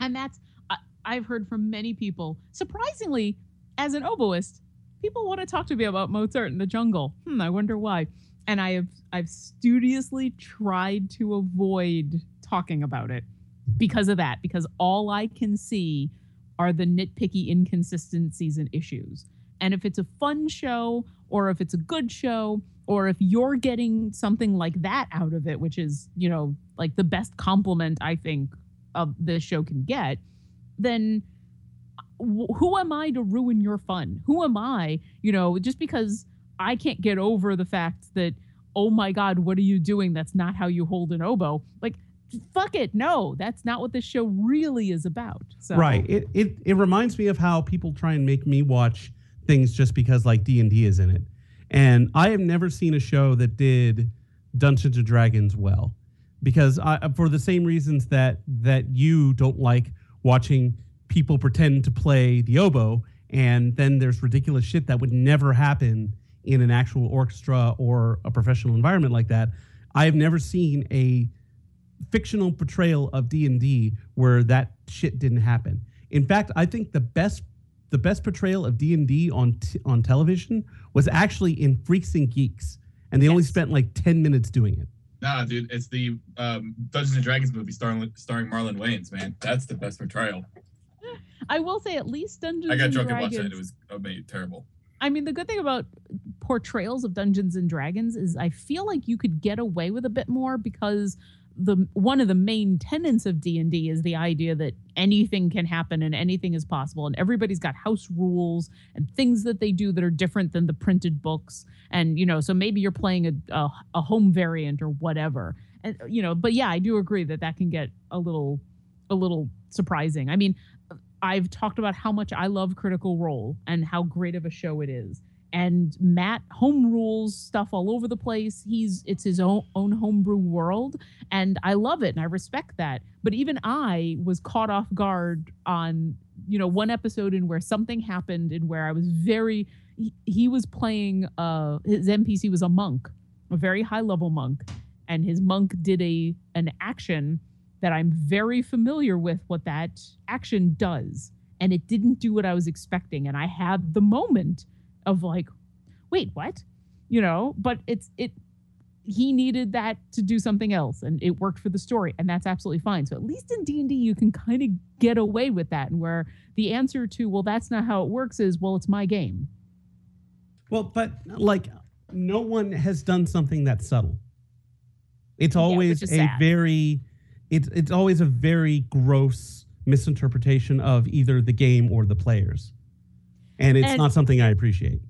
And that's I, I've heard from many people. Surprisingly, as an oboist, people want to talk to me about Mozart in the Jungle. Hmm, I wonder why. And I have I've studiously tried to avoid talking about it because of that. Because all I can see are the nitpicky inconsistencies and issues. And if it's a fun show, or if it's a good show, or if you're getting something like that out of it, which is, you know, like the best compliment I think of this show can get, then wh- who am I to ruin your fun? Who am I, you know, just because I can't get over the fact that, oh my God, what are you doing? That's not how you hold an oboe. Like, fuck it. No, that's not what this show really is about. So Right. It, it it reminds me of how people try and make me watch things just because like D and D is in it, and I have never seen a show that did Dungeons and Dragons well, because I uh, for the same reasons that that you don't like watching people pretend to play the oboe, and then there's ridiculous shit that would never happen in an actual orchestra or a professional environment like that. I have never seen a fictional portrayal of D&D where that shit didn't happen. In fact, I think the best the best portrayal of D&D on t- on television was actually in Freaks and Geeks and they only spent like 10 minutes doing it. Nah, dude, it's the um, Dungeons and Dragons movie starring starring Marlon Wayans, man. That's the best portrayal. I will say at least Dungeons I got and drunk and Dragons. watched it. It was amazing, terrible. I mean, the good thing about portrayals of Dungeons and Dragons is I feel like you could get away with a bit more because the one of the main tenets of D&D is the idea that anything can happen and anything is possible and everybody's got house rules and things that they do that are different than the printed books and you know so maybe you're playing a a, a home variant or whatever and uh, you know but yeah I do agree that that can get a little a little surprising. I mean, I've talked about how much I love Critical Role and how great of a show it is. And Matt home rules stuff all over the place. He's it's his own own homebrew world, and I love it and I respect that. But even I was caught off guard on you know one episode in where something happened and where I was very he, he was playing uh his NPC was a monk, a very high level monk, and his monk did a an action that I'm very familiar with what that action does. And it didn't do what I was expecting. And I had the moment of like, wait, what? You know, but it's it he needed that to do something else and it worked for the story and that's absolutely fine. So at least in D&D you can kind of get away with that and where the answer to well that's not how it works is well it's my game. Well, but like no one has done something that subtle. It's always is a sad. very it's it's always a very gross misinterpretation of either the game or the players. And it's And- not something I appreciate.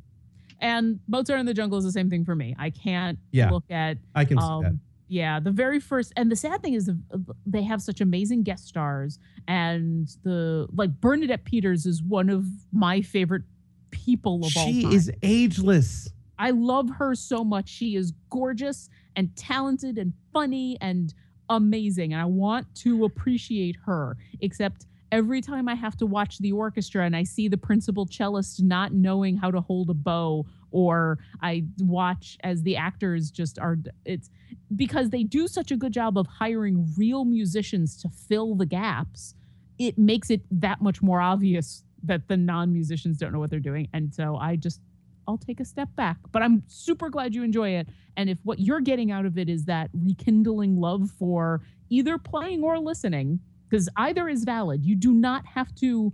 And Mozart in the Jungle is the same thing for me. I can't Yeah. look at I can see that. um, yeah, the very first, and the sad thing is the, they have such amazing guest stars, and the like Bernadette Peters is one of my favorite people of all time. She is ageless. I love her so much. She is gorgeous and talented and funny and amazing, and I want to appreciate her. Except every time I have to watch the orchestra and I see the principal cellist not knowing how to hold a bow, or I watch as the actors just are, it's because they do such a good job of hiring real musicians to fill the gaps. It makes it that much more obvious that the non musicians don't know what they're doing. And so I just I'll take a step back. But I'm super glad you enjoy it. And if what you're getting out of it is that rekindling love for either playing or listening, because either is valid. You do not have to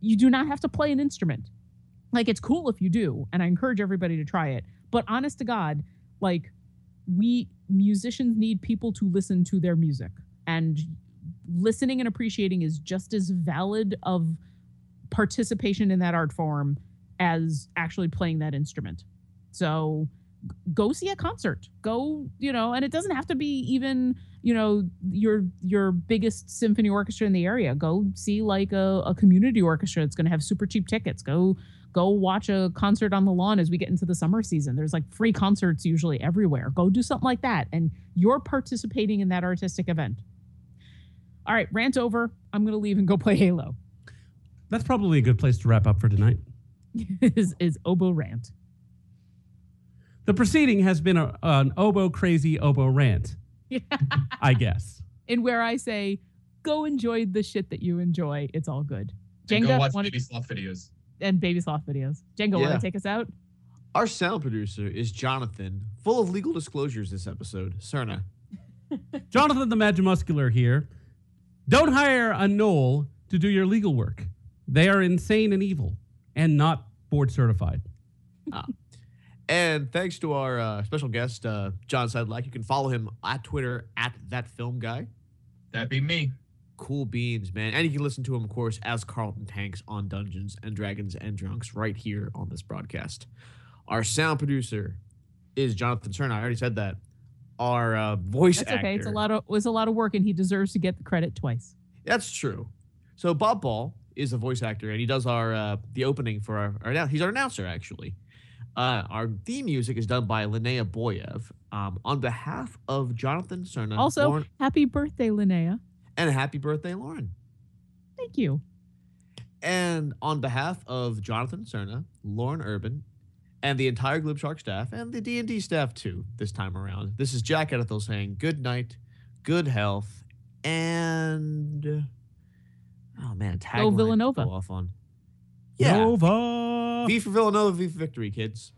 you do not have to play an instrument. Like it's cool if you do, and I encourage everybody to try it. But honest to God, like we musicians need people to listen to their music. And listening and appreciating is just as valid of participation in that art form as actually playing that instrument. So go see a concert. Go, you know, and it doesn't have to be even, you know, your your biggest symphony orchestra in the area. Go see like a, a community orchestra that's gonna have super cheap tickets. Go go watch a concert on the lawn as we get into the summer season. There's like free concerts usually everywhere. Go do something like that. And you're participating in that artistic event. All right, rant over. I'm gonna leave and go play Halo. That's probably a good place to wrap up for tonight. *laughs* is is oboe rant. The proceeding has been a, an oboe crazy oboe rant, *laughs* I guess. In where I say, go enjoy the shit that you enjoy. It's all good. And go Jenga watch wanted- baby sloth videos. and baby sloth videos. Jenga, want Yeah. to take us out? Our sound producer is Jonathan, full of legal disclosures this episode. Cerna. *laughs* Jonathan the Magimuscular here. Don't hire a gnoll to do your legal work. They are insane and evil and not board certified. *laughs* And thanks to our uh, special guest, uh, John Sedlack. You can follow him at Twitter at that film guy. That'd be me. Cool beans, man. And you can listen to him, of course, as Qarlton Tanks on Dungeons and Dragons and Drunks right here on this broadcast. Our sound producer is Jonathan Cerna. I already said that. Our uh, voice That's actor. okay. It's a lot of it was a lot of work, and he deserves to get the credit twice. That's true. So Bob Ball is a voice actor, and he does our uh, the opening for our, our he's our announcer actually. Uh, our theme music is done by Linnea Boyev. Um, on behalf of Jonathan Cerna, Also, Lauren, happy birthday, Linnea. and happy birthday, Lauren. Thank you. And on behalf of Jonathan Cerna, Lauren Urban, and the entire Glib Shark staff, and the D&D staff too, this time around, this is Jack Edithel saying good night, good health, and... Oh, man, tagline to Villanova. go off on. Yeah. Nova. V for Villanova, V for victory, kids.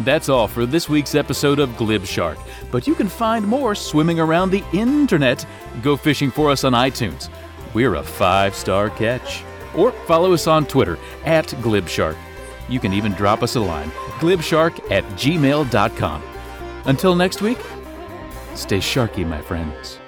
That's all for this week's episode of Glib Shark, but you can find more swimming around the internet. Go fishing for us on iTunes. We're a five star catch. Or follow us on Twitter at GlibShark. You can even drop us a line, glibshark at gmail.com. Until next week, stay sharky, my friends.